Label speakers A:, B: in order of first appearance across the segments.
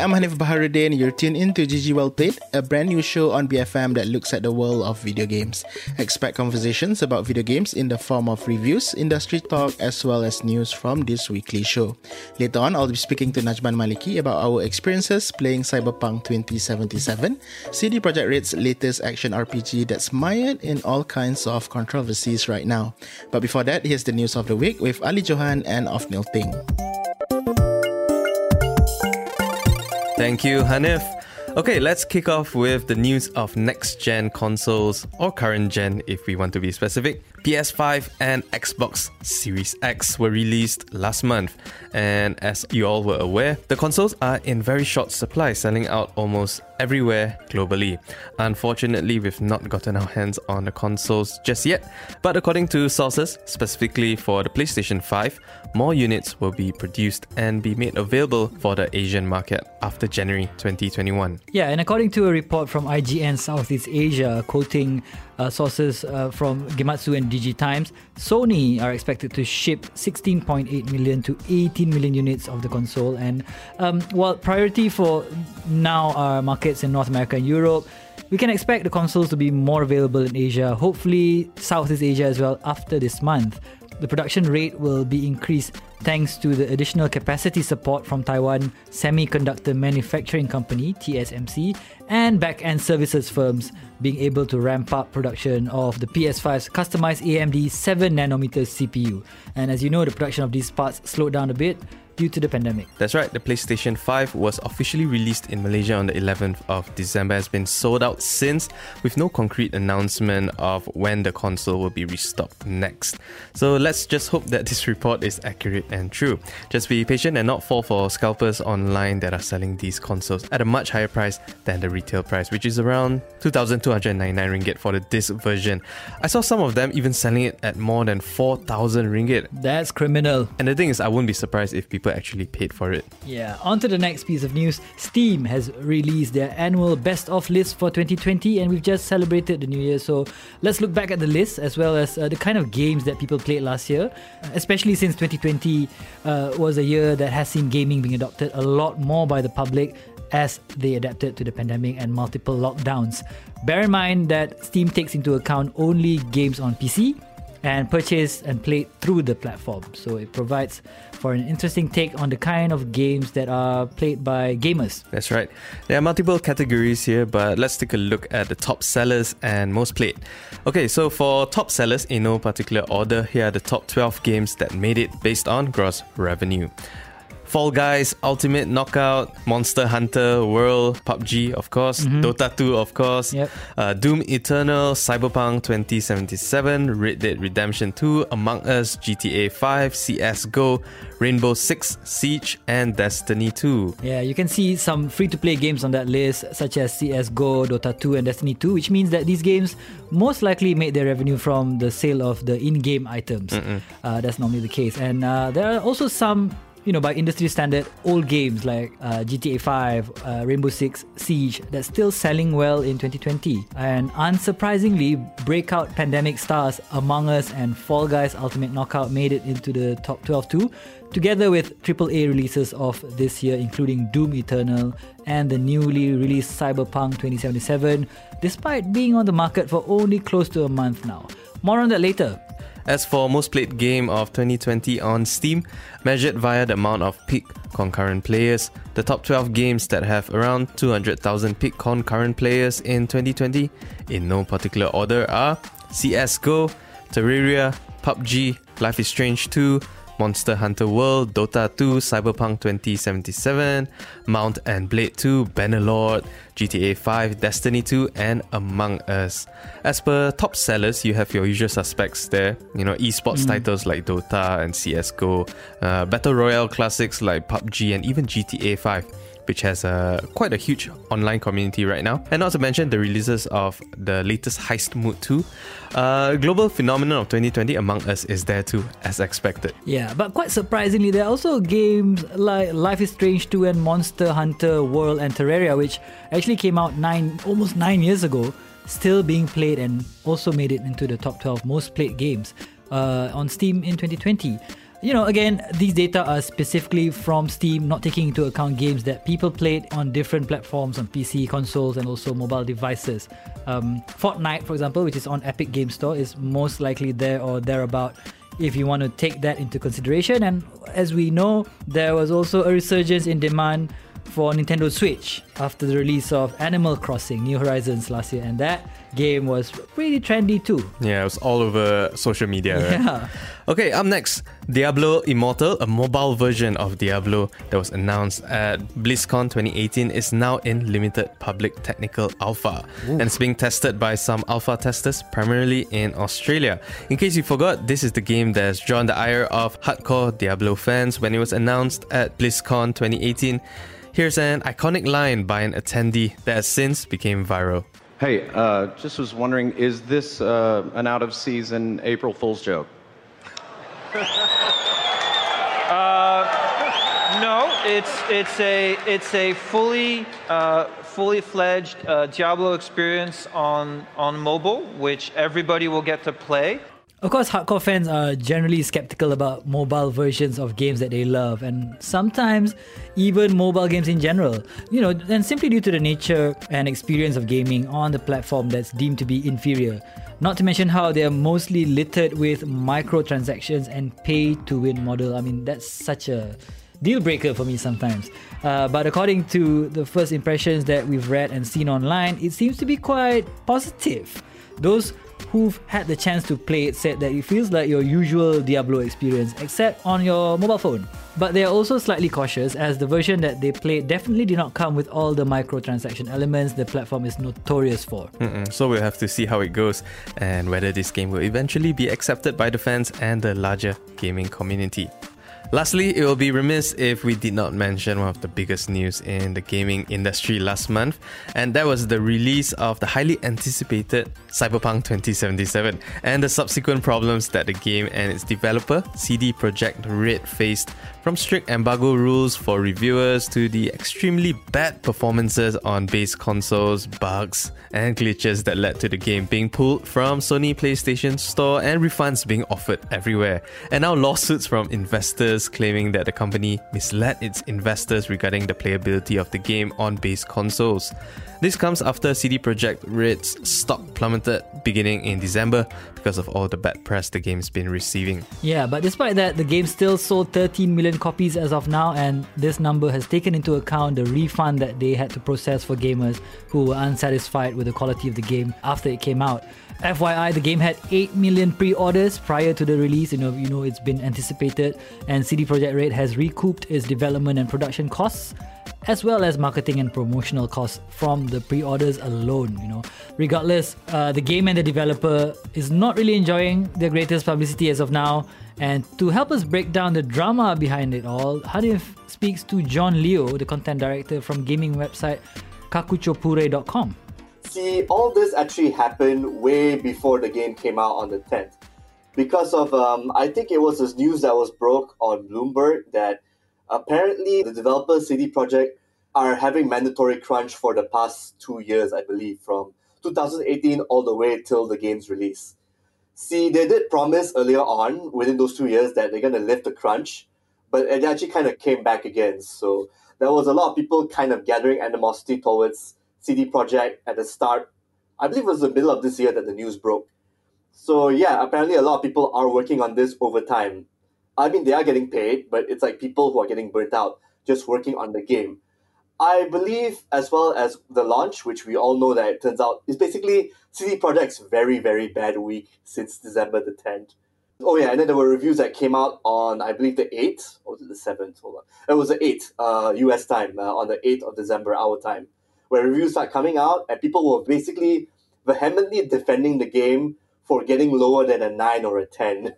A: I'm Hanif Baharuddin. You're tuned into GG Well Played, a brand new show on BFM that looks at the world of video games. Expect conversations about video games in the form of reviews, industry talk, as well as news from this weekly show. Later on, I'll be speaking to Najman Maliki about our experiences playing Cyberpunk 2077, CD Projekt Red's latest action RPG that's mired in all kinds of controversies right now. But before that, here's the news of the week with Ali Johan and Ofnil Ting.
B: Thank you, Hanif. Okay, let's kick off with the news of next gen consoles, or current gen if we want to be specific. PS5 and Xbox Series X were released last month, and as you all were aware, the consoles are in very short supply, selling out almost everywhere globally. Unfortunately, we've not gotten our hands on the consoles just yet, but according to sources, specifically for the PlayStation 5, more units will be produced and be made available for the Asian market after January 2021.
C: Yeah, and according to a report from IGN Southeast Asia, quoting sources uh, from Gematsu and DigiTimes, Sony are expected to ship 16.8 million to 18 million units of the console. And um, while priority for now are markets in North America and Europe, we can expect the consoles to be more available in Asia, hopefully Southeast Asia as well after this month. The production rate will be increased thanks to the additional capacity support from Taiwan Semiconductor Manufacturing Company TSMC and back-end services firms being able to ramp up production of the PS5's customized AMD 7 nanometer CPU. And as you know, the production of these parts slowed down a bit due to the pandemic.
B: That's right, the PlayStation 5 was officially released in Malaysia on the 11th of December, has been sold out since, with no concrete announcement of when the console will be restocked next. So let's just hope that this report is accurate and true. Just be patient and not fall for scalpers online that are selling these consoles at a much higher price than the retail price, which is around 2,299 ringgit for the disc version. I saw some of them even selling it at more than 4,000 ringgit.
C: That's criminal.
B: And the thing is, I wouldn't be surprised if people actually paid for it.
C: Yeah, on to the next piece of news. Steam has released their annual best of list for 2020, and we've just celebrated the new year. So let's look back at the list as well as uh, the kind of games that people played last year, especially since 2020 uh, was a year that has seen gaming being adopted a lot more by the public as they adapted to the pandemic and multiple lockdowns. Bear in mind that Steam takes into account only games on PC and purchased and played through the platform. So it provides for an interesting take on the kind of games that are played by gamers.
B: That's right. There are multiple categories here, but let's take a look at the top sellers and most played. Okay, so for top sellers in no particular order, here are the top 12 games that made it based on gross revenue. Fall Guys, Ultimate Knockout, Monster Hunter World, PUBG, of course, mm-hmm. Dota 2, of course,
C: yep.
B: uh, Doom Eternal, Cyberpunk 2077, Red Dead Redemption 2, Among Us, GTA 5, CSGO, Rainbow Six Siege, and Destiny 2.
C: Yeah, you can see some free to play games on that list, such as CSGO, Dota 2, and Destiny 2, which means that these games most likely made their revenue from the sale of the in game items. Uh, that's normally the case. And uh, there are also some you know, by industry standard, old games like uh, GTA 5, uh, Rainbow Six Siege that's still selling well in 2020. And unsurprisingly, breakout pandemic stars Among Us and Fall Guys Ultimate Knockout made it into the top 12 too, together with AAA releases of this year, including Doom Eternal and the newly released Cyberpunk 2077, despite being on the market for only close to a month now. More on that later.
B: As for most played game of 2020 on Steam, measured via the amount of peak concurrent players, the top 12 games that have around 200,000 peak concurrent players in 2020, in no particular order, are CSGO, Terraria, PUBG, Life is Strange 2, Monster Hunter World, Dota 2, Cyberpunk 2077, Mount and Blade 2, Bannerlord, GTA 5, Destiny 2, and Among Us. As per top sellers, you have your usual suspects there. You know, esports mm. titles like Dota and CSGO, uh, Battle Royale classics like PUBG, and even GTA 5. Which has a quite a huge online community right now. And not to mention the releases of the latest Heist Mode 2. Uh, global phenomenon of 2020 Among Us is there too, as expected.
C: Yeah, but quite surprisingly, there are also games like Life is Strange 2 and Monster Hunter World and Terraria, which actually came out nine almost nine years ago, still being played and also made it into the top 12 most played games uh, on Steam in 2020 you know, again, these data are specifically from Steam, not taking into account games that people played on different platforms on PC, consoles, and also mobile devices. Um, Fortnite, for example, which is on Epic Game Store, is most likely there or thereabout if you want to take that into consideration. And as we know, there was also a resurgence in demand for Nintendo Switch after the release of Animal Crossing New Horizons last year, and that game was pretty trendy too.
B: Yeah, it was all over social media. Right?
C: Yeah.
B: Okay, up next, Diablo Immortal, a mobile version of Diablo that was announced at BlizzCon 2018, is now in limited public technical alpha and it's being tested by some alpha testers, primarily in Australia. In case you forgot, this is the game that has drawn the ire of hardcore Diablo fans when it was announced at BlizzCon 2018. Here's an iconic line by an attendee that has since became viral.
D: Hey, uh, just was wondering, is this uh, an out of season April Fool's joke?
E: No, it's it's a it's a fully uh, fully fledged uh, Diablo experience on on mobile, which everybody will get to play.
C: Of course, hardcore fans are generally skeptical about mobile versions of games that they love, and sometimes even mobile games in general. You know, and simply due to the nature and experience of gaming on the platform that's deemed to be inferior. Not to mention how they are mostly littered with microtransactions and pay to win model. I mean, that's such a deal breaker for me sometimes. Uh, but according to the first impressions that we've read and seen online, it seems to be quite positive. Those who've had the chance to play it said that it feels like your usual Diablo experience, except on your mobile phone. But they are also slightly cautious as the version that they played definitely did not come with all the microtransaction elements the platform is notorious for.
B: Mm-mm. So we'll have to see how it goes and whether this game will eventually be accepted by the fans and the larger gaming community. Lastly, it will be remiss if we did not mention one of the biggest news in the gaming industry last month, and that was the release of the highly anticipated Cyberpunk 2077 and the subsequent problems that the game and its developer, CD Projekt Red, faced from strict embargo rules for reviewers to the extremely bad performances on base consoles, bugs, and glitches that led to the game being pulled from Sony PlayStation Store and refunds being offered everywhere. And now lawsuits from investors claiming that the company misled its investors regarding the playability of the game on base consoles. This comes after CD Projekt Red's stock plummeted beginning in December because of all the bad press the game's been receiving.
C: Yeah, but despite that, the game still sold 13 million copies as of now, and this number has taken into account the refund that they had to process for gamers who were unsatisfied with the quality of the game after it came out. FYI, the game had 8 million pre-orders prior to the release. You know, you know it's been anticipated, and CD Projekt Red has recouped its development and production costs as well as marketing and promotional costs from the pre-orders alone you know. Regardless uh, the game and the developer is not really enjoying their greatest publicity as of now. And to help us break down the drama behind it all hanif speaks to john leo the content director from gaming website kakuchopurei.com
F: See, all this actually happened way before the game came out on the 10th. Because of, um, I think it was this news that was broke on Bloomberg that apparently the developers CD Projekt are having mandatory crunch for the past two years, I believe, from 2018 all the way till the game's release. See, they did promise earlier on within those two years that they're going to lift the crunch, but it actually kind of came back again. So there was a lot of people kind of gathering animosity towards CD Projekt at the start. I believe it was the middle of this year that the news broke. So yeah, apparently a lot of people are working on this over time. I mean, they are getting paid, but it's like people who are getting burnt out just working on the game. I believe, as well as the launch, which we all know that it turns out is basically CD Projekt's very, very bad week since December the 10th. Oh, yeah, and then there were reviews that came out on, I believe, the 8th, or the 7th? Hold on. It was the 8th, uh, US time, uh, on the 8th of December, our time, where reviews start coming out and people were basically vehemently defending the game for getting lower than a 9 or a 10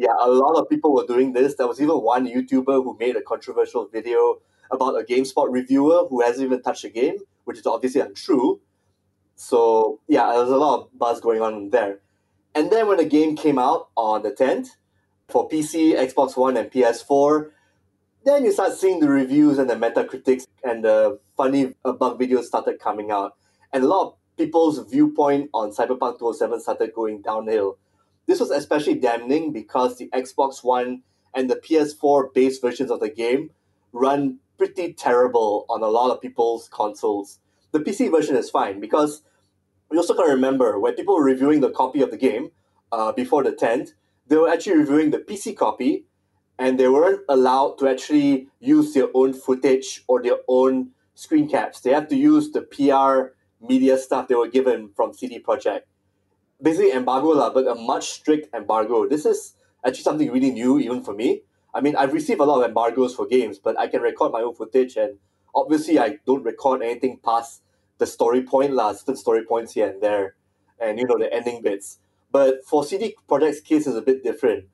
F: yeah, a lot of people were doing this. There was even one YouTuber who made a controversial video about a GameSpot reviewer who hasn't even touched the game, which is obviously untrue. So yeah, there was a lot of buzz going on there. And then when the game came out on the 10th for PC, Xbox One, and PS4, then you start seeing the reviews and the Metacritics and the funny uh, bug videos started coming out. And a lot of people's viewpoint on Cyberpunk 2077 started going downhill. This was especially damning because the Xbox One and the PS4 base versions of the game run pretty terrible on a lot of people's consoles. The PC version is fine because you also to remember when people were reviewing the copy of the game uh, before the 10th, they were actually reviewing the PC copy and they weren't allowed to actually use their own footage or their own screen caps. They have to use the PR media stuff they were given from CD Projekt. Basically, embargo, lah, but a much strict embargo. This is actually something really new, even for me. I mean, I've received a lot of embargoes for games, but I can record my own footage, and obviously, I don't record anything past the story point, lah, certain story points here and there, and you know, the ending bits. But for CD Projekt's case, is a bit different.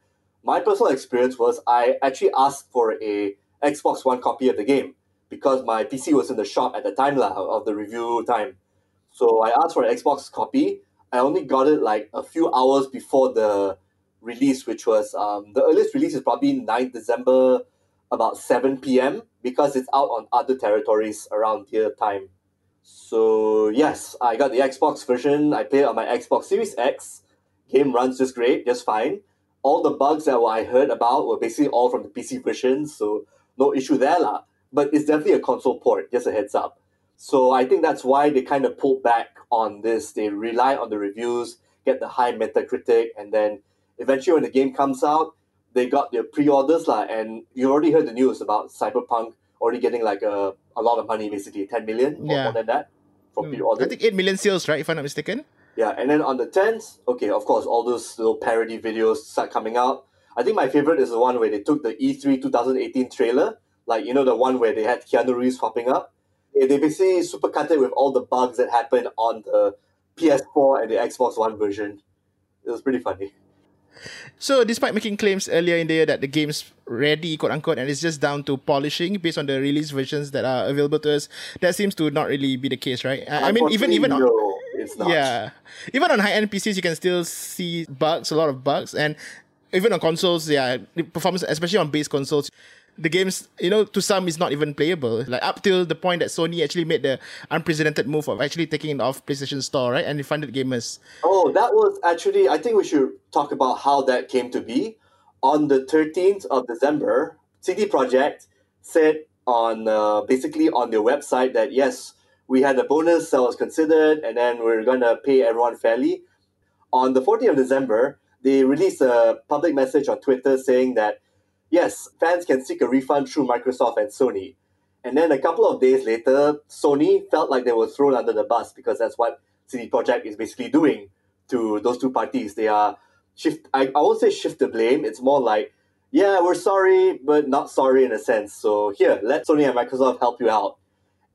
F: My personal experience was I actually asked for a Xbox One copy of the game because my PC was in the shop at the time lah, of the review time. So I asked for an Xbox copy. I only got it like a few hours before the release, which was um, the earliest release is probably 9th December, about 7 p.m. because it's out on other territories around here time. So yes, I got the Xbox version. I played on my Xbox Series X. Game runs just great, just fine. All the bugs that I heard about were basically all from the PC version, so no issue there lah. But it's definitely a console port, just a heads up. So I think that's why they kind of pulled back on this. They rely on the reviews, get the high Metacritic, and then eventually when the game comes out, they got their pre-orders lah. And you already heard the news about Cyberpunk already getting like a, a lot of money, basically 10 million or
A: Yeah.
F: more than that for
A: Hmm.
F: pre-orders.
A: I think 8 million sales, right? If I'm not mistaken.
F: Yeah, and then on the 10th, okay, of course, all those little parody videos start coming out. I think my favorite is the one where they took the E E3 2018 trailer, like, you know, the one where they had Keanu Reeves popping up. They basically supercut it with all the bugs that happened on the PS4 and the Xbox One version. It was pretty funny.
A: So, despite making claims earlier in the year that the game's ready, quote unquote, and it's just down to polishing based on the release versions that are available to us, that seems to not really be the case, right? I mean, even even on,
F: no, it's not.
A: yeah, even on high end PCs, you can still see bugs, a lot of bugs, and even on consoles, yeah, the performance, especially on base consoles. The games, you know, to some is not even playable. Like up till the point that Sony actually made the unprecedented move of actually taking it off PlayStation Store, right, and refunded gamers.
F: Oh, that was actually, I think we should talk about how that came to be. On the 13th of December, CD Projekt said on uh, basically on their website that yes, we had a bonus that was considered and then we're to pay everyone fairly. On the 14th of December, they released a public message on Twitter saying that yes, fans can seek a refund through Microsoft and Sony. And then a couple of days later, Sony felt like they were thrown under the bus because that's what CD Projekt is basically doing to those two parties. They are shift. I, I won't say shift the blame. It's more like, yeah, we're sorry, but not sorry in a sense. So here, let Sony and Microsoft help you out.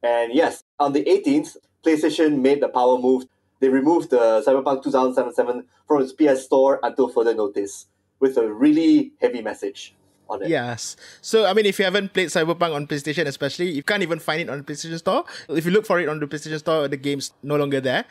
F: And yes, on the 18th, PlayStation made the power move. They removed the Cyberpunk 2077 from its PS Store until further notice with a really heavy message on it.
A: Yes. So I mean, if you haven't played Cyberpunk on PlayStation, especially, you can't even find it on the PlayStation Store. If you look for it on the PlayStation Store, the game's no longer there.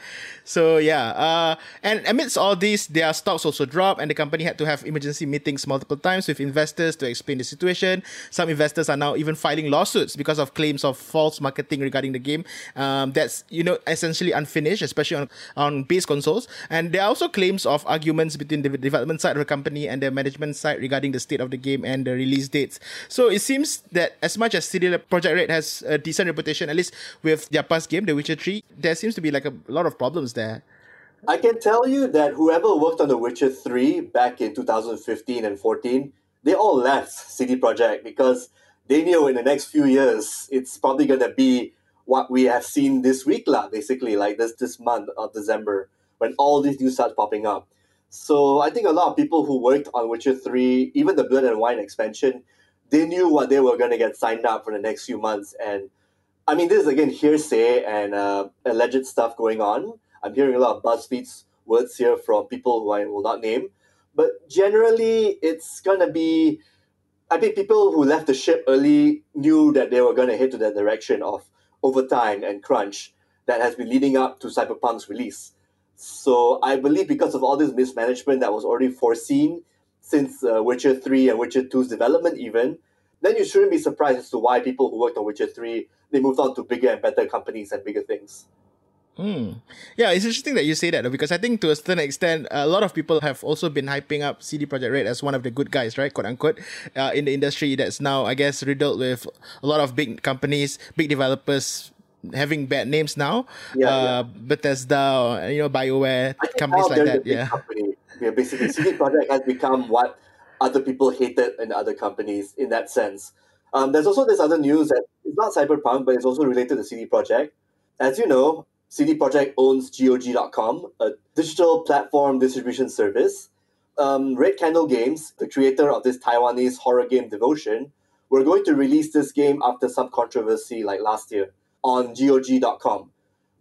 A: So yeah. Uh, and amidst all this, their stocks also dropped, and the company had to have emergency meetings multiple times with investors to explain the situation. Some investors are now even filing lawsuits because of claims of false marketing regarding the game. Um, that's you know essentially unfinished, especially on on base consoles. And there are also claims of arguments between the development side of the company and the management side regarding the state of the game and the release dates. So it seems that as much as CD Projekt Red has a decent reputation, at least with their past game, The Witcher 3, there seems to be like a lot of problems there.
F: I can tell you that whoever worked on The Witcher 3 back in 2015 and 14, they all left CD Projekt because they knew in the next few years it's probably going to be what we have seen this week, lah, basically, like this, this month of December, when all these news starts popping up. So I think a lot of people who worked on Witcher 3, even the Blood and Wine expansion, they knew what they were going to get signed up for the next few months. And I mean, this is again hearsay and uh, alleged stuff going on. I'm hearing a lot of BuzzFeed's words here from people who I will not name. But generally, it's going to be I think people who left the ship early knew that they were going to head to that direction of overtime and crunch that has been leading up to Cyberpunk's release. So I believe because of all this mismanagement that was already foreseen since uh, Witcher 3 and Witcher 2's development even, then you shouldn't be surprised as to why people who worked on Witcher 3, they moved on to bigger and better companies and bigger things.
A: Mm. Yeah, it's interesting that you say that because I think to a certain extent, a lot of people have also been hyping up CD Projekt Red as one of the good guys, right? Quote unquote, uh, in the industry that's now, I guess, riddled with a lot of big companies, big developers having bad names now.
F: Yeah,
A: uh,
F: yeah.
A: Bethesda, you know, BioWare, companies like that. Yeah.
F: Company. Yeah, basically, CD Projekt has become what other people hated in other companies in that sense. Um, there's also this other news that it's not Cyberpunk, but it's also related to CD Projekt. As you know, CD Projekt owns GOG.com, a digital platform distribution service. Um, Red Candle Games, the creator of this Taiwanese horror game Devotion, were going to release this game after some controversy like last year on GOG.com.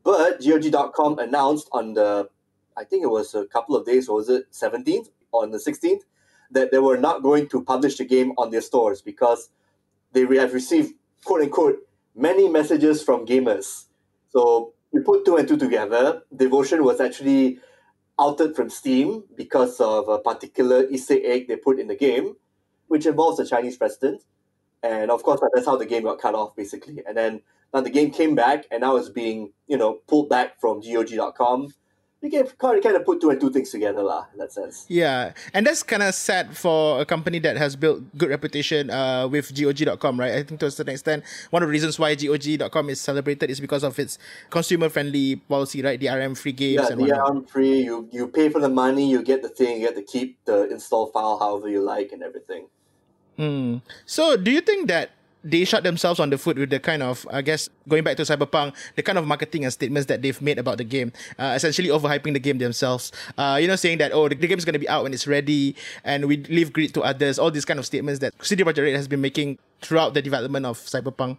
F: But GOG.com announced on the, I think it was a couple of days, or was it 17th, on the 16th, that they were not going to publish the game on their stores because they have received, quote unquote, many messages from gamers. So we put two and two together. Devotion was actually outed from Steam because of a particular Easter egg they put in the game, which involves a Chinese president. And of course, that's how the game got cut off, basically. And then now the game came back, and now it's being, you know, pulled back from GOG.com. You can kind of, kind of put two and two things together, lah, in that sense.
A: Yeah, and that's kind of sad for a company that has built good reputation uh, with GOG.com, right? I think to a certain extent, one of the reasons why GOG.com is celebrated is because of its consumer-friendly policy, right? DRM-free games
F: Yeah,
A: and
F: the
A: whatnot.
F: arm free. You you pay for the money, you get the thing, you get to keep the install file however you like and everything.
A: Hmm. So, do you think that they shot themselves on the foot with the kind of, I guess, going back to Cyberpunk, the kind of marketing and statements that they've made about the game, uh, essentially overhyping the game themselves. Uh, you know, saying that, oh, the, the game is going to be out when it's ready and we leave grid to others, all these kind of statements that CD Projekt Red has been making throughout the development of Cyberpunk.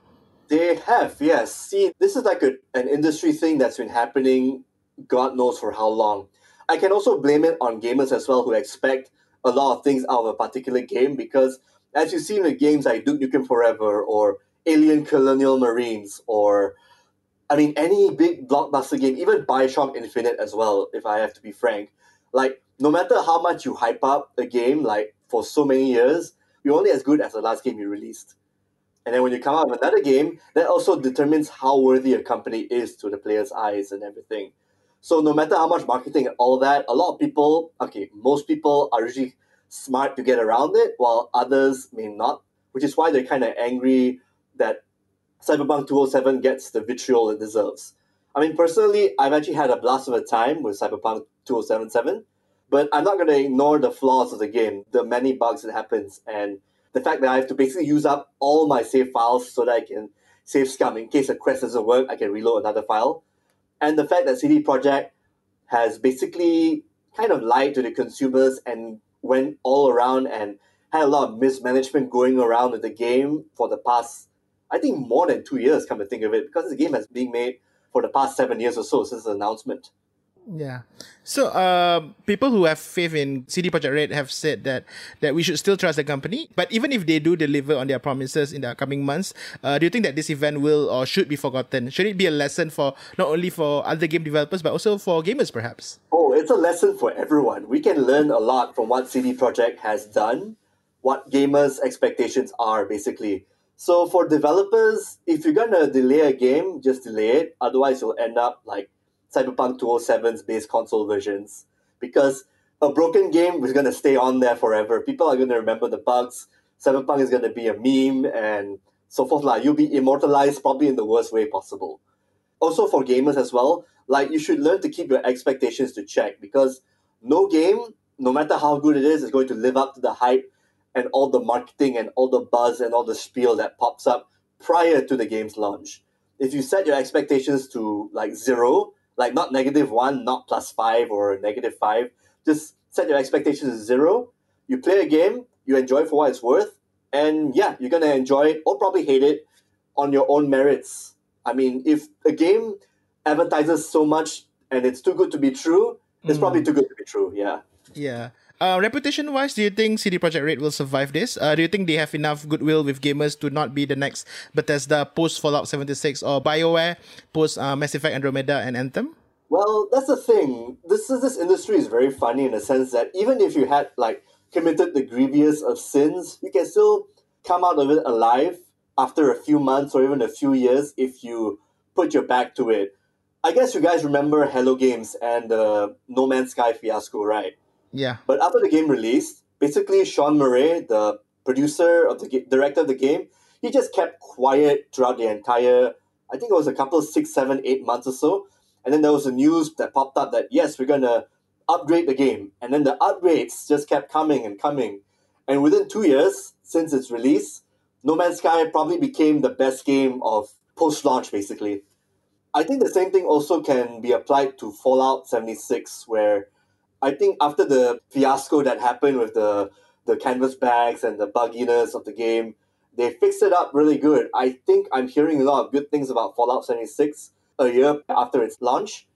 F: They have, yes. See, this is like a, an industry thing that's been happening God knows for how long. I can also blame it on gamers as well who expect a lot of things out of a particular game because, as you see in the games like Duke Nukem Forever or Alien Colonial Marines or, I mean, any big blockbuster game, even Bioshock Infinite as well, if I have to be frank, like, no matter how much you hype up a game, like, for so many years, you're only as good as the last game you released. And then when you come out with another game, that also determines how worthy a company is to the player's eyes and everything. So no matter how much marketing and all that, a lot of people, okay, most people are usually smart to get around it, while others may not, which is why they're kind of angry that Cyberpunk 2007 gets the vitriol it deserves. I mean, personally, I've actually had a blast of a time with Cyberpunk 2077, but I'm not going to ignore the flaws of the game, the many bugs that happens, and the fact that I have to basically use up all my save files so that I can save scum. In case a quest doesn't work, I can reload another file. And the fact that CD Projekt has basically kind of lied to the consumers and went all around and had a lot of mismanagement going around with the game for the past, I think, more than two years, come to think of it, because the game has been made for the past seven years or so since the announcement.
A: Yeah. So, uh, people who have faith in CD Projekt Red have said that that we should still trust the company. But even if they do deliver on their promises in the upcoming months, uh, do you think that this event will or should be forgotten? Should it be a lesson for not only for other game developers but also for gamers, perhaps?
F: Oh, it's a lesson for everyone. We can learn a lot from what CD Projekt has done, what gamers' expectations are, basically. So for developers, if you're gonna delay a game, just delay it. Otherwise, you'll end up like Cyberpunk 207's base console versions. Because a broken game is gonna stay on there forever. People are gonna remember the bugs. Cyberpunk is gonna be a meme and so forth. Like you'll be immortalized probably in the worst way possible. Also for gamers as well, like you should learn to keep your expectations to check because no game, no matter how good it is, is going to live up to the hype and all the marketing and all the buzz and all the spiel that pops up prior to the game's launch. If you set your expectations to like zero, like not negative one, not plus five or negative five, just set your expectations to zero. You play a game, you enjoy it for what it's worth, and yeah, you're gonna enjoy it or probably hate it on your own merits. I mean, if a game advertises so much and it's too good to be true, it's mm. probably too good to be true. Yeah.
A: Yeah. Uh, reputation wise, do you think CD Projekt Red will survive this? Uh, do you think they have enough goodwill with gamers to not be the next Bethesda post Fallout 76 or BioWare post uh, Mass Effect Andromeda and Anthem?
F: Well, that's the thing. This is this industry is very funny in the sense that even if you had like committed the grievous of sins, you can still come out of it alive after a few months or even a few years if you put your back to it. I guess you guys remember Hello Games and the No Man's Sky fiasco, right?
A: Yeah.
F: But after the game released, basically Sean Murray, the producer of the director of the game, he just kept quiet throughout the entire. I think it was a couple six, seven, eight months or so, and then there was a news that popped up that yes, we're gonna upgrade the game, and then the upgrades just kept coming and coming, and within two years since its release, No Man's Sky probably became the best game of post-launch, basically. I think the same thing also can be applied to Fallout 76, where I think after the fiasco that happened with the the canvas bags and the bugginess of the game, they fixed it up really good. I think I'm hearing a lot of good things about Fallout 76 a year after its launch,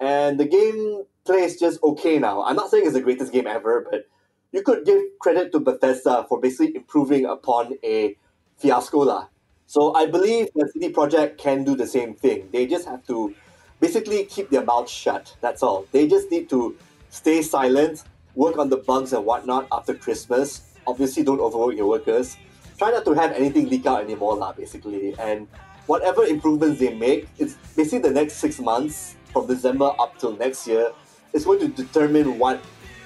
F: and the game plays just okay now. I'm not saying it's the greatest game ever, but you could give credit to Bethesda for basically improving upon a fiasco. So I believe the CD Projekt can do the same thing. They just have to basically keep their mouths shut. That's all. They just need to stay silent, work on the bugs and whatnot after Christmas. Obviously, don't overwork your workers. Try not to have anything leak out anymore, lah, basically. And whatever improvements they make, it's basically the next six months from December up till next year is going to determine what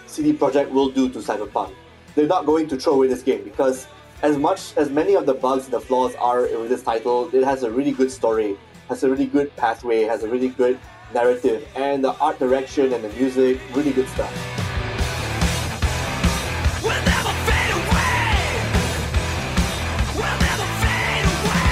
F: CD Projekt will do to Cyberpunk. They're not going to throw away this game because as much as many of the bugs and the flaws are with this title, it has a really good story, has a really good pathway, has a really good narrative, and the art direction and the music, really good stuff.
G: We'll never fade away. We'll never fade away.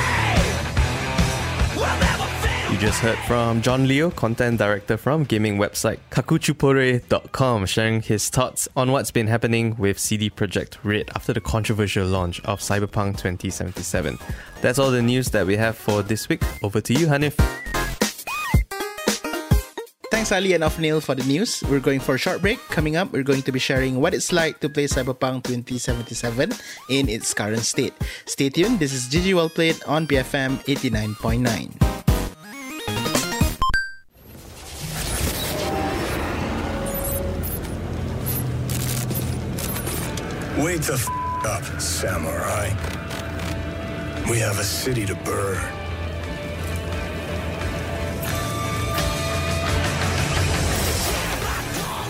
G: We'll
B: You just heard from John Leo, content director from gaming website kakuchopurei.com, sharing his thoughts on what's been happening with CD Projekt Red after the controversial launch of Cyberpunk 2077. That's all the news that we have for this week. Over to you, Hanif.
A: Thanks, Ali and Ofnil, for the news. We're going for a short break. Coming up, we're going to be sharing what it's like to play Cyberpunk 2077 in its current state. Stay tuned. This is GG Well Played on BFM 89.9.
H: Wake the f- up, samurai. We have a city to burn.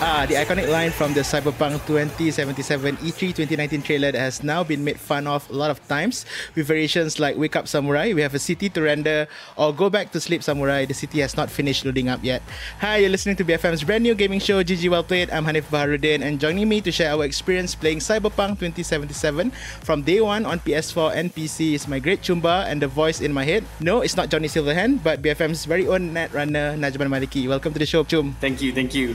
A: Ah, the iconic line from the Cyberpunk 2077 E3 2019 trailer that has now been made fun of a lot of times with variations like Wake Up Samurai, we have a city to render, or Go Back to Sleep Samurai, the city has not finished loading up yet. Hi, you're listening to BFM's brand new gaming show, GG Well Played. I'm Hanif Baharuddin, and joining me to share our experience playing Cyberpunk 2077 from day one on PS4 and PC is my great choomba and the voice in my head. No, it's not Johnny Silverhand, but BFM's very own netrunner, Najman Maliki. Welcome to the show, Chum.
I: Thank you, thank you.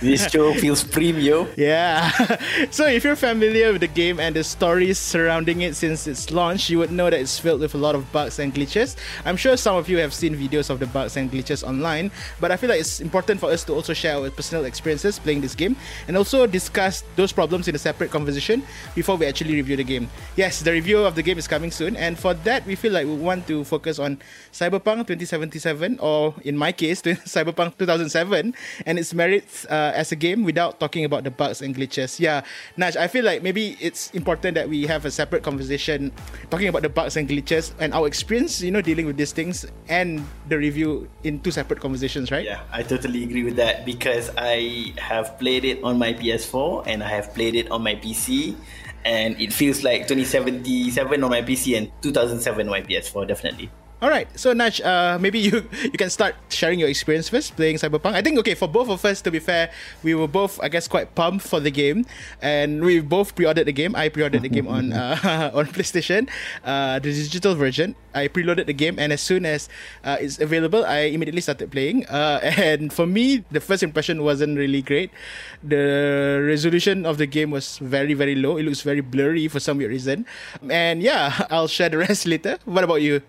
I: This show feels premium.
A: Yeah. so if you're familiar with the game and the stories surrounding it since its launch, you would know that it's filled with a lot of bugs and glitches. I'm sure some of you have seen videos of the bugs and glitches online, but I feel like it's important for us to also share our personal experiences playing this game and also discuss those problems in a separate conversation before we actually review the game. Yes, the review of the game is coming soon, and for that, we feel like we want to focus on Cyberpunk 2077, or in my case, Cyberpunk 2007, and its merits uh, as a game without talking about the bugs and glitches. Yeah, Naj, I feel like maybe it's important that we have a separate conversation talking about the bugs and glitches and our experience, you know, dealing with these things and the review in two separate conversations, right?
I: Yeah, I totally agree with that because I have played it on my PS4 and I have played it on my PC. And it feels like 2077 on my PC and 2007 on my PS4, definitely.
A: All right, so Naj, uh, maybe you you can start sharing your experience first playing Cyberpunk. I think okay for both of us. To be fair, we were both I guess quite pumped for the game, and we both pre-ordered the game. I pre-ordered the game on uh, on PlayStation, uh, the digital version. I preloaded the game, and as soon as uh, it's available, I immediately started playing. Uh, and for me, the first impression wasn't really great. The resolution of the game was very very low. It looks very blurry for some weird reason. And yeah, I'll share the rest later. What about you?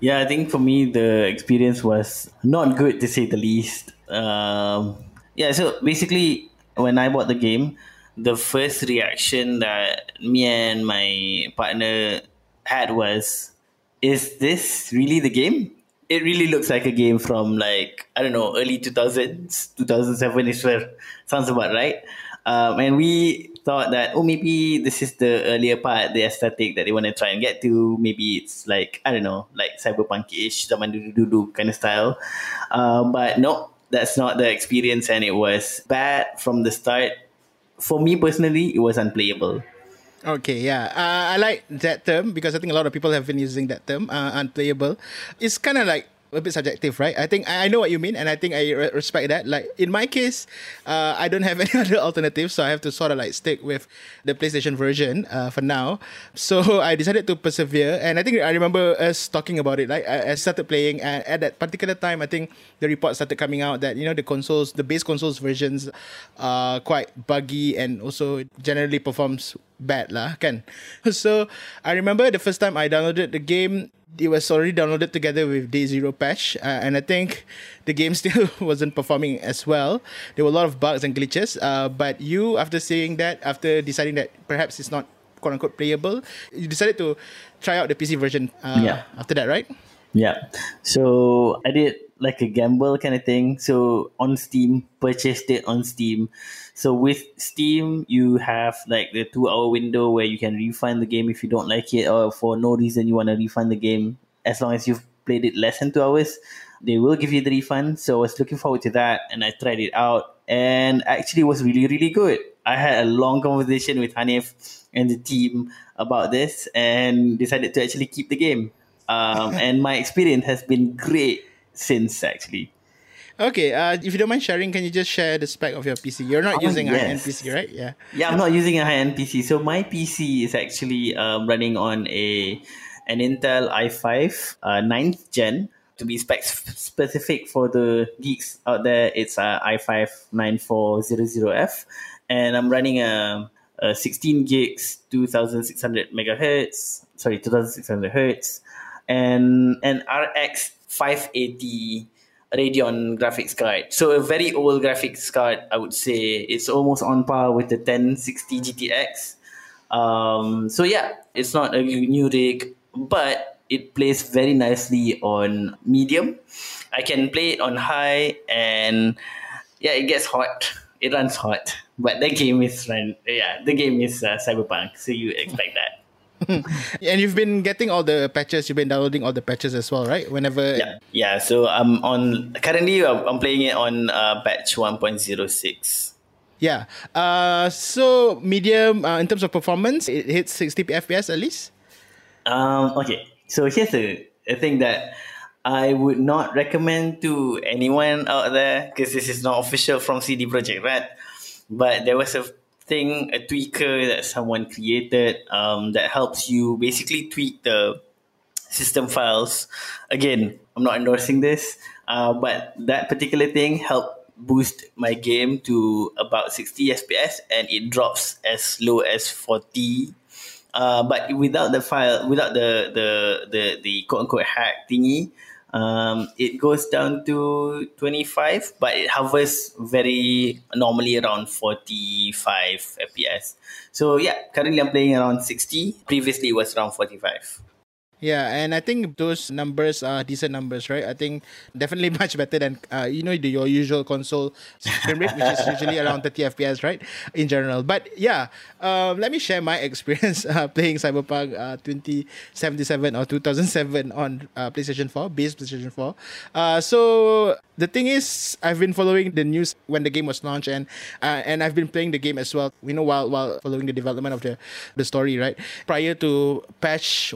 I: Yeah, I think for me the experience was not good to say the least. Um, yeah, so basically when I bought the game, the first reaction that me and my partner had was, "Is this really the game?" It really looks like a game from like I don't know early two thousands, two thousand seven is where sounds about right. Um, and we thought that oh maybe this is the earlier part, the aesthetic that they want to try and get to. Maybe it's like I don't know, like cyberpunk-ish, zaman dulu dulu kind of style. Um, but no, that's not the experience, and it was bad from the start. For me personally, it was unplayable.
A: Okay, yeah. Uh, I like that term because I think a lot of people have been using that term, uh, unplayable. It's kind of like a bit subjective, right? I think I know what you mean, and I think I re- respect that. Like in my case, uh, I don't have any other alternatives, so I have to sort of like stick with the PlayStation version uh, for now. So I decided to persevere, and I think I remember us talking about it. Like I, started playing, and at that particular time, I think the report started coming out that you know the consoles, the base consoles versions, are quite buggy and also generally performs bad lah, kan? So I remember the first time I downloaded the game it was already downloaded together with Day Zero patch, uh, and I think the game still wasn't performing as well. There were a lot of bugs and glitches. Uh, but you, after seeing that, after deciding that perhaps it's not quote unquote playable, you decided to try out the PC version. Uh,
I: Yeah.
A: After that, right?
I: Yeah. So I did like a gamble kind of thing. So on Steam, purchased it on Steam. So with Steam, you have like the two hour window where you can refund the game if you don't like it or for no reason you want to refund the game. As long as you've played it less than two hours, they will give you the refund. So I was looking forward to that and I tried it out and actually was really, really good. I had a long conversation with Hanif and the team about this and decided to actually keep the game. Um, and my experience has been great since actually.
A: Okay. Uh, if you don't mind sharing, can you just share the spec of your PC? You're not
I: Oh,
A: using a high-end. PC, right? Yeah.
I: Yeah, I'm not using a high-end PC. So my PC is actually um, running on a an Intel i5 uh, 9th gen. To be spec specific for the geeks out there, it's a i5 9400F, and I'm running a, a 16 gigs, 2600 megahertz. Sorry, 2600 hertz, and an RX 580 Radeon graphics card. So a very old graphics card, I would say. It's almost on par with the 1060 GTX. Um, so yeah, it's not a new rig, but it plays very nicely on medium. I can play it on high, and yeah, it gets hot. It runs hot, but the game is run. Yeah, the game is uh, Cyberpunk, so you expect that.
A: and you've been getting all the patches. You've been downloading all the patches as well, right? Whenever.
I: Yeah, yeah. So I'm on currently. I'm I'm playing it on uh, patch 1.06.
A: Yeah. Uh, so medium uh, in terms of performance, it hits 60 FPS at least.
I: Um, okay, so here's the, the thing that I would not recommend to anyone out there because this is not official from CD Projekt Red. But there was a thing, a tweaker that someone created um, that helps you basically tweak the system files. Again, I'm not endorsing this, uh, but that particular thing helped boost my game to about 60 FPS and it drops as low as 40 uh, but without the file, without the the the, the quote unquote hack thingy, um, it goes down to 25, but it hovers very normally around 45 FPS. So yeah, currently I'm playing around 60. Previously it was around 45.
A: Yeah, and I think those numbers are decent numbers, right? I think definitely much better than uh, you know your usual console frame rate, which is usually around 30 FPS, right? In general, but yeah, um, let me share my experience uh, playing Cyberpunk uh, 2077 or 2007 on uh, PlayStation 4, base PlayStation 4. Uh, so the thing is, I've been following the news when the game was launched, and uh, and I've been playing the game as well. You know, while while following the development of the the story, right? Prior to patch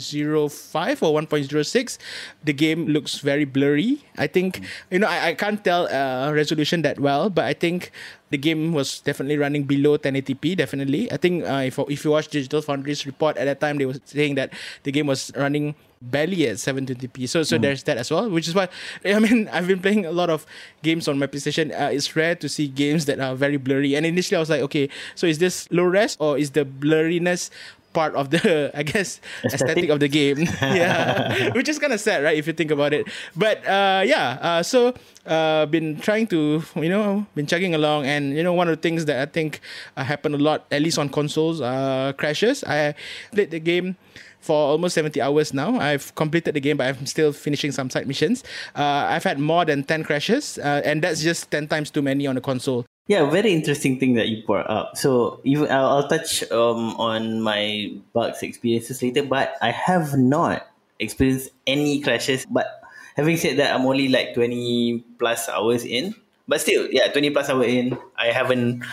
A: 1.05 or 1.06, the game looks very blurry. I think you know I, I can't tell uh, resolution that well, but I think the game was definitely running below 1080p. Definitely, I think uh, if if you watch Digital Foundry's report at that time, they were saying that the game was running barely at 720p. So so there's that as well, which is why I mean I've been playing a lot of games on my PlayStation. Uh, it's rare to see games that are very blurry. And initially I was like, okay, so is this low res or is the blurriness part of the I guess aesthetic, of the game. yeah, which is kind of sad, right? If you think about it. But uh, yeah, uh, so uh, been trying to you know been chugging along, and you know one of the things that I think uh, happened a lot, at least on consoles, uh, crashes. I played the game for almost 70 hours now. I've completed the game, but I'm still finishing some side missions. Uh, I've had more than 10 crashes, uh, and that's just 10 times too many on a console.
I: Yeah, very interesting thing that you brought up. So even I'll, I'll touch um, on my bugs experiences later, but I have not experienced any crashes. But having said that, I'm only like 20 plus hours in. But still, yeah, 20 plus hour in, I haven't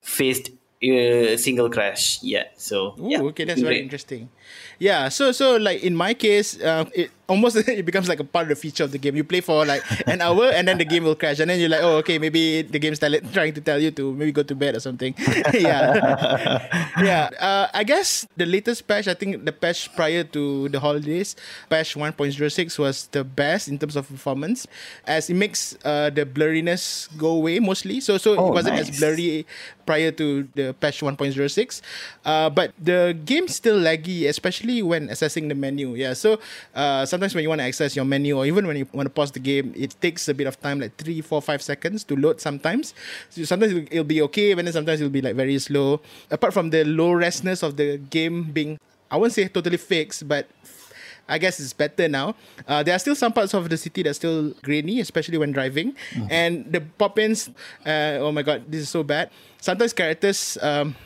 I: faced a single crash yet. So
A: Ooh,
I: yeah,
A: okay, that's very interesting. Yeah, so so like in my case, uh, it almost it becomes like a part of the feature of the game. You play for like an hour and then the game will crash, and then you're like, oh, okay, maybe the game's tell- trying to tell you to maybe go to bed or something. yeah, yeah. Uh, I guess the latest patch, I think the patch prior to the holidays, patch 1.06 was the best in terms of performance, as it makes uh, the blurriness go away mostly. So so
I: Oh,
A: it wasn't as blurry prior to the patch 1.06 uh, but the game's still laggy especially when accessing the menu yeah so uh, sometimes when you want to access your menu or even when you want to pause the game it takes a bit of time like three four five seconds to load sometimes so sometimes it'll, it'll be okay but then sometimes it'll be like very slow apart from the low resness of the game being I won't say totally fixed but I guess it's better now. Uh, there are still some parts of the city that's still grainy, especially when driving. And the pop-ins, uh, oh my god, this is so bad. Sometimes characters um,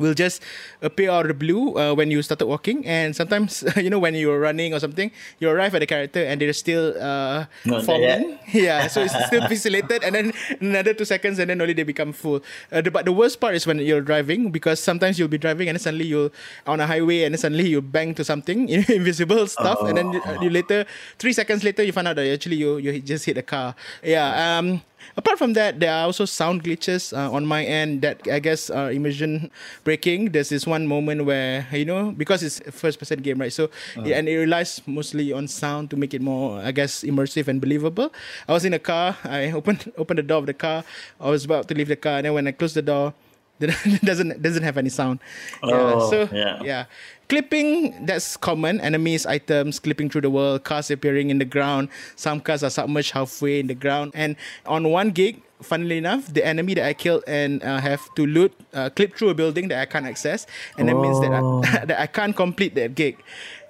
A: will just appear out of the blue uh, when you started walking, and sometimes you know when you're running or something, you arrive at the character and they're still uh, forming. Yeah, so it's still pixelated, and then another two seconds, and then only they become full. Uh, the, but the worst part is when you're driving because sometimes you'll be driving and then suddenly you're on a highway and then suddenly you bang to something invisible stuff, and then you, you later three seconds later you find out that actually you you just hit a car. Yeah. Um. Apart from that, there are also sound glitches uh, on my end that I guess are immersion breaking. There's this one moment where you know because it's a first-person game, right? So
I: Uh-huh.
A: and it relies mostly on sound to make it more, I guess, immersive and believable. I was in a car. I opened opened the door of the car. I was about to leave the car, and then when I closed the door, it doesn't doesn't have any sound. yeah.
I: Oh,
A: So
I: yeah.
A: yeah. Clipping, that's common. Enemies, items clipping through the world, cars appearing in the ground. Some cars are submerged halfway in the ground. And on one gig, funnily enough, the enemy that I killed and uh, have to loot, uh, clip through a building that I can't access. And that means that I, that I can't complete that gig.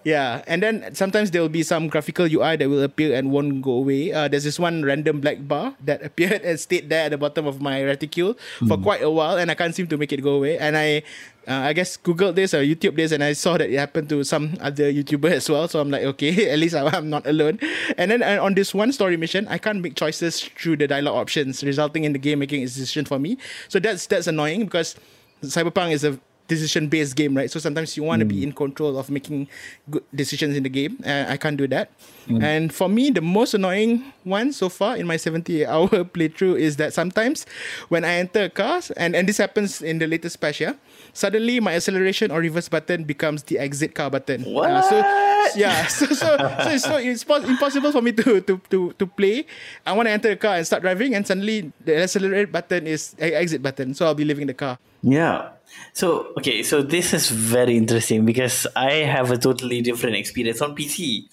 A: Yeah, and then sometimes there will be some graphical UI that will appear and won't go away. Uh, there's this one random black bar that appeared and stayed there at the bottom of my reticule for quite a while, and I can't seem to make it go away. And I, uh, I guess Googled this or YouTube this, and I saw that it happened to some other YouTuber as well. So I'm like, okay, at least I'm not alone. And then uh, on this one story mission, I can't make choices through the dialogue options, resulting in the game making a decision for me. So that's that's annoying because Cyberpunk is a decision based game, right? So sometimes you want to be in control of making good decisions in the game. Uh, I can't do that. And for me, the most annoying one so far in my 70 hour playthrough is that sometimes when I enter a car, and, and this happens in the latest patch, yeah, suddenly my acceleration or reverse button becomes the exit car button. Uh, so yeah, so so so it's so it's pos- impossible for me to to to to play. I want to enter a car and start driving, and suddenly the accelerate button is a exit button. So I'll be leaving the car.
I: Yeah. So okay, so this is very interesting because I have a totally different experience on PC.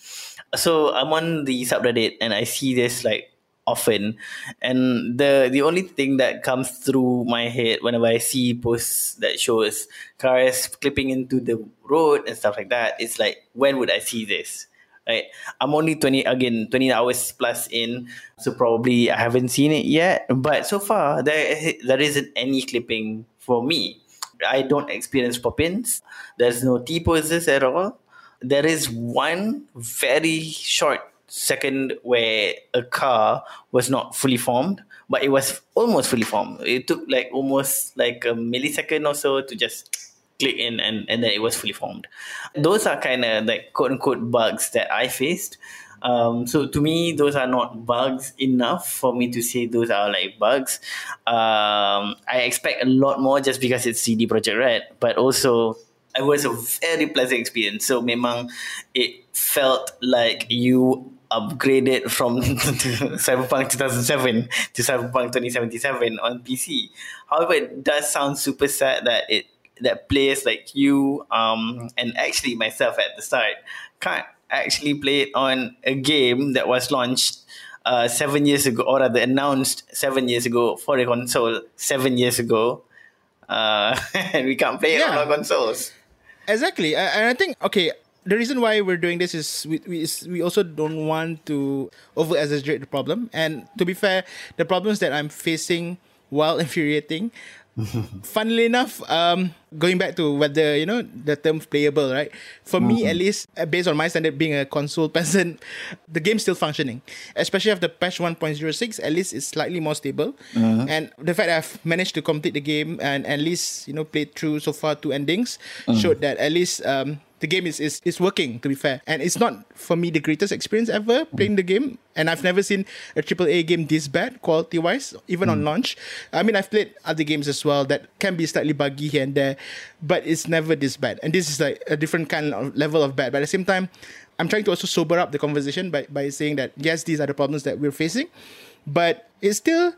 I: So I'm on the subreddit and I see this like often, and the the only thing that comes through my head whenever I see posts that shows cars clipping into the road and stuff like that, it's like when would I see this? Right, I'm only 20 again 20 hours plus in, so probably I haven't seen it yet. But so far there there isn't any clipping for me. I don't experience pop-ins. There's no T poses at all. There is one very short second where a car was not fully formed, but it was almost fully formed. It took like almost like a millisecond or so to just click in and, and then it was fully formed. Those are kind of like quote unquote bugs that I faced. Um, so to me, those are not bugs enough for me to say those are like bugs. Um, I expect a lot more just because it's CD Projekt Red, but also it was a very pleasant experience. So memang it felt like you upgraded from Cyberpunk 2007 to Cyberpunk 2077 on PC. However, it does sound super sad that it that players like you um, and actually myself at the start can't actually played on a game that was launched uh, seven years ago, or rather announced seven years ago for a console seven years ago, uh, and we can't play it on our consoles.
A: Exactly, and I think okay. The reason why we're doing this is we, we, is we also don't want to over exaggerate the problem. And to be fair, the problems that I'm facing, while infuriating, funnily enough, um, going back to whether you know the term playable, right? For me, at least, uh, based on my standard, being a console person, the game's still functioning. Especially after patch 1.06, at least it's slightly more stable. And the fact that I've managed to complete the game and at least you know played through so far two endings showed that at least um, the game is, is is working to be fair. And it's not for me the greatest experience ever playing the game. And i've never seen a triple a game this bad quality wise even on hmm. launch. I mean i've played other games as well that can be slightly buggy here and there but it's never this bad. And this is like a different kind of level of bad. But at the same time i'm trying to also sober up the conversation by, by saying that yes these are the problems that we're facing but it's still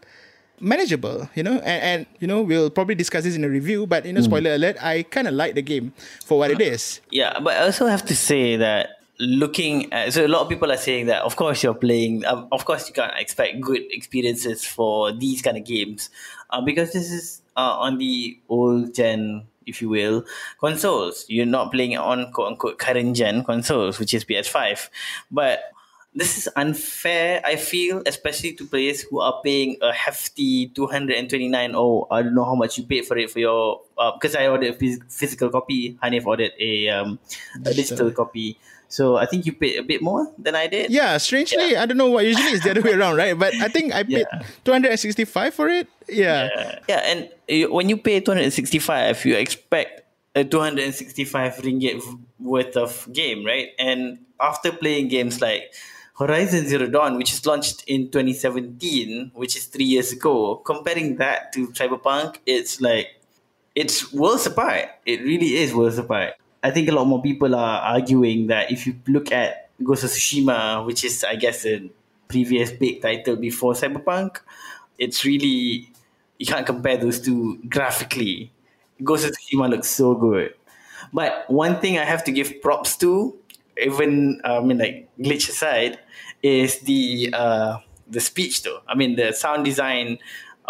A: manageable, you know, and, and you know we'll probably discuss this in a review. But you know, spoiler alert, I kind of like the game for what it is.
I: Yeah, but I also have to say that looking at so a lot of people are saying that of course you're playing um, of course you can't expect good experiences for these kind of games uh, because this is uh, on the old gen if you will consoles you're not playing on quote unquote current gen consoles which is ps5 but this is unfair i feel especially to players who are paying a hefty 229 oh i don't know how much you paid for it for your uh, because i ordered a phys- physical copy hanif ordered a um a digital copy so i think you paid a bit more than i did
A: Yeah, strangely, I don't know why. Usually it's the other way around, right? But I think I paid
I: Yeah.
A: 265 for it. Yeah.
I: yeah, yeah and when you pay 265 you expect a 265 ringgit worth of game right and after playing games like Horizon Zero Dawn, which is launched in 2017, which is three years ago, comparing that to Cyberpunk, it's like it's worlds apart. It really is worlds apart. I think a lot more people are arguing that if you look at Ghost of Tsushima, which is I guess a previous big title before Cyberpunk, it's really you can't compare those two graphically. Ghost of Tsushima looks so good. But one thing I have to give props to, even uh, I mean like glitch aside, is the uh, the speech though. I mean the sound design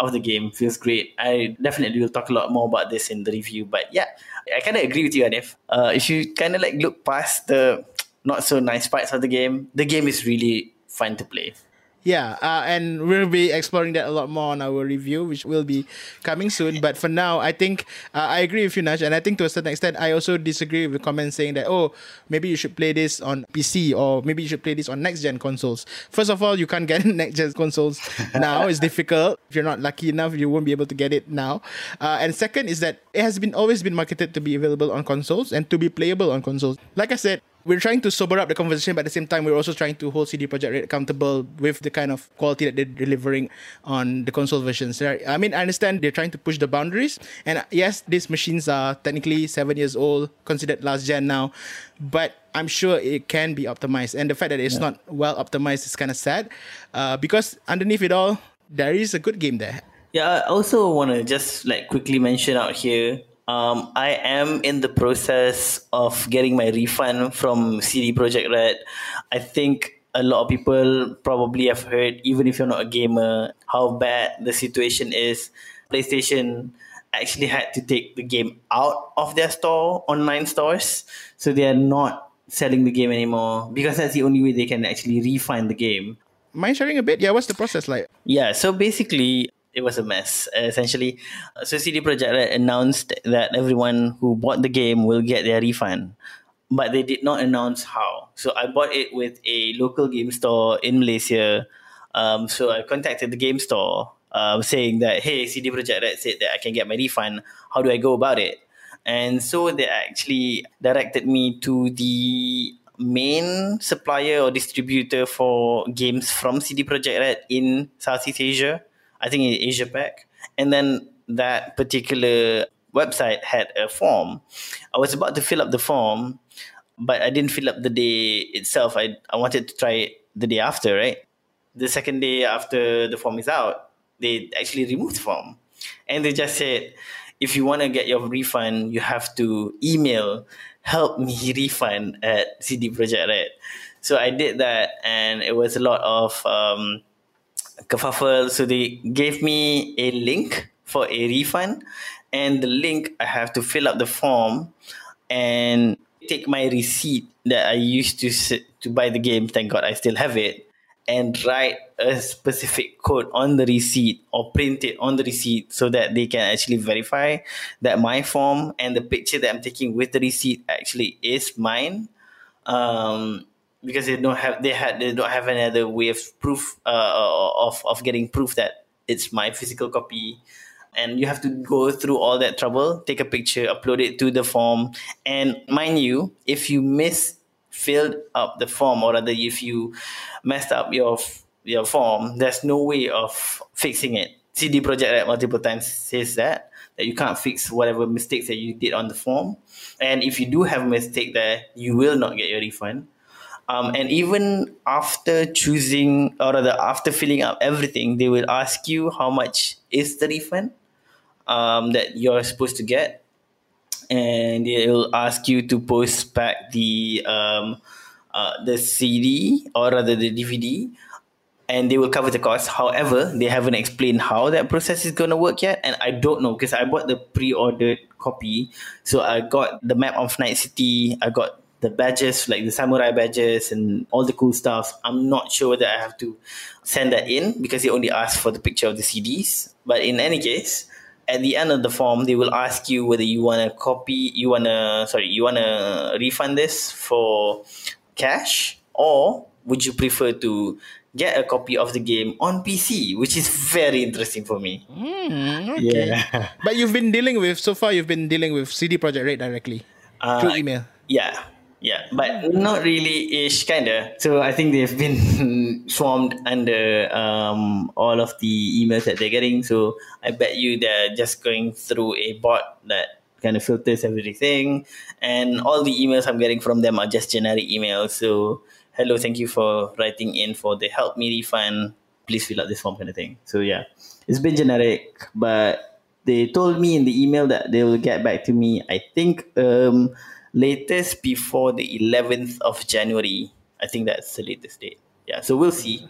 I: of the game feels great. I definitely will talk a lot more about this in the review. But yeah, I kind of agree with you, Hanif. Uh, if you kind of like look past the not so nice parts of the game, the game is really fun to play.
A: Yeah, uh, and we'll be exploring that a lot more on our review, which will be coming soon. But for now, I think uh, I agree with you, Naj, and I think to a certain extent, I also disagree with the comment saying that oh, maybe you should play this on PC or maybe you should play this on next gen consoles. First of all, you can't get next gen consoles now; it's difficult. If you're not lucky enough, you won't be able to get it now. Uh, and second is that it has been always been marketed to be available on consoles and to be playable on consoles. Like I said, we're trying to sober up the conversation, but at the same time, we're also trying to hold CD Projekt Red accountable with the kind of quality that they're delivering on the console versions. I mean, I understand they're trying to push the boundaries, and uh, yes, these machines are technically seven years old, considered last gen now, but I'm sure it can be optimized. And the fact that it's not well optimized is kind of sad, uh, because underneath it all, there is a good game there.
I: Yeah, I also want to just like quickly mention out here. Um, I am in the process of getting my refund from CD Projekt Red. I think a lot of people probably have heard, even if you're not a gamer, how bad the situation is. PlayStation actually had to take the game out of their store, online stores, so they are not selling the game anymore because that's the only way they can actually refund the game.
A: Mind sharing a bit? Yeah, what's the process like?
I: Yeah, so basically, it was a mess. Uh, essentially, so CD Projekt Red announced that everyone who bought the game will get their refund, but they did not announce how. So I bought it with a local game store in Malaysia. Um, so I contacted the game store, um, saying that hey, CD Projekt Red said that I can get my refund. How do I go about it? And so they actually directed me to the main supplier or distributor for games from CD Projekt Red in Southeast Asia. I think in Asia Pac. And then that particular website had a form. I was about to fill up the form, but I didn't fill up the day itself. I, I wanted to try it the day after, right? The second day after the form is out, they actually removed the form. And they just said, if you want to get your refund, you have to email help me refund at CD Projekt Red. So I did that, and it was a lot of um, kerfuffle. So they gave me a link for a refund, and the link I have to fill up the form and take my receipt that I used to to buy the game. Thank God I still have it, and write a specific code on the receipt or print it on the receipt so that they can actually verify that my form and the picture that I'm taking with the receipt actually is mine. Um, because they don't have they had they don't have any other way of proof uh, of of getting proof that it's my physical copy. And you have to go through all that trouble take a picture upload it to the form. And mind you if you miss filled up the form or rather if you messed up your your form there's no way of fixing it. CD Projekt Red multiple times says that that you can't fix whatever mistakes that you did on the form. And if you do have a mistake there you will not get your refund um, and even after choosing or rather after filling up everything they will ask you how much is the refund um, that you're supposed to get and they'll ask you to post back the um, uh, the CD or rather the DVD and they will cover the cost. However, they haven't explained how that process is going to work yet, and I don't know because I bought the pre-ordered copy. So I got the map of Night City. I got the badges, like the samurai badges and all the cool stuff. I'm not sure whether I have to send that in because they only ask for the picture of the CDs. But in any case, at the end of the form, they will ask you whether you want to copy, you want to, sorry, you want to refund this for cash or would you prefer to get a copy of the game on PC, which is very interesting for me.
A: Hmm, okay.
I: Yeah.
A: But you've been dealing with so far. You've been dealing with CD Projekt Red directly
I: Uh,
A: through email.
I: Yeah, yeah, but not really ish, kinda. So I think they've been swarmed under um, all of the emails that they're getting. So I bet you they're just going through a bot that kind of filters everything, and all the emails I'm getting from them are just generic emails. So hello, thank you for writing in for the help me refund. Please fill out this form, kind of thing. So yeah, it's been generic, but they told me in the email that they will get back to me. I think um, latest before the 11th of January. I think that's the latest date. Yeah, so we'll see.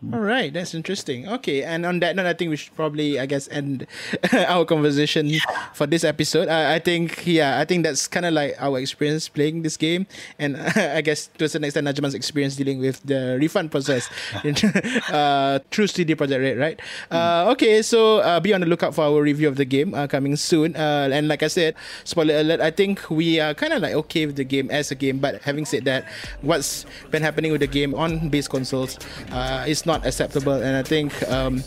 A: All right, that's interesting. Okay, and on that note, I think we should probably, I guess, end our conversation for this episode. I, I think, yeah, I think that's kind of like our experience playing this game, and I guess to a certain extent, Najman's experience dealing with the refund process uh, through CD Projekt Red, right? Uh, okay, so uh, be on the lookout for our review of the game uh, coming soon. Uh, and like I said, spoiler alert, I think we are kind of like okay with the game as a game, but having said that, what's been happening with the game on base consoles uh, is not acceptable, and I think. Um,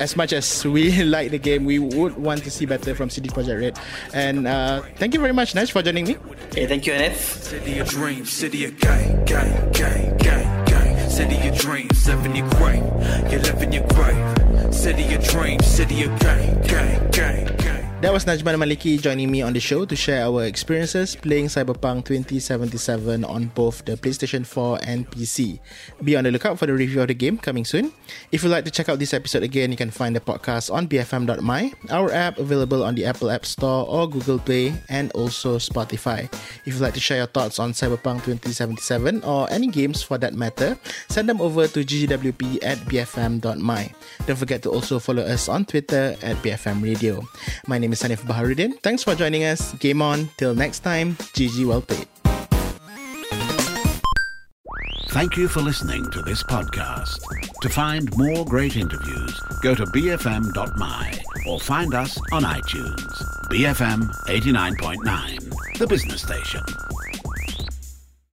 A: as much as we like the game, we would want to see better from CD Projekt Red. And uh, thank you very much, Naj, for joining me.
I: Okay, thank you, Aneth.
G: City of dreams, city of gang, gang, gang, gang, gang. City of dreams, living your grave, you're living your grave. City of dreams, city of gang, gang, gang, gang.
A: That was Najman Maliki joining me on the show to share our experiences playing Cyberpunk 2077 on both the PlayStation 4 and PC. Be on the lookout for the review of the game coming soon. If you'd like to check out this episode again, you can find the podcast on bfm.my, our app available on the Apple App Store or Google Play, and also Spotify. If you'd like to share your thoughts on Cyberpunk 2077 or any games for that matter, send them over to ggwp at bfm.my. Don't forget to also follow us on Twitter at BFM Radio. My name is Baharuddin. Thanks for joining us. Game on. Till next time, GG well played.
J: Thank you for listening to this podcast. To find more great interviews, go to bfm.my or find us on iTunes. BFM 89.9, the business station.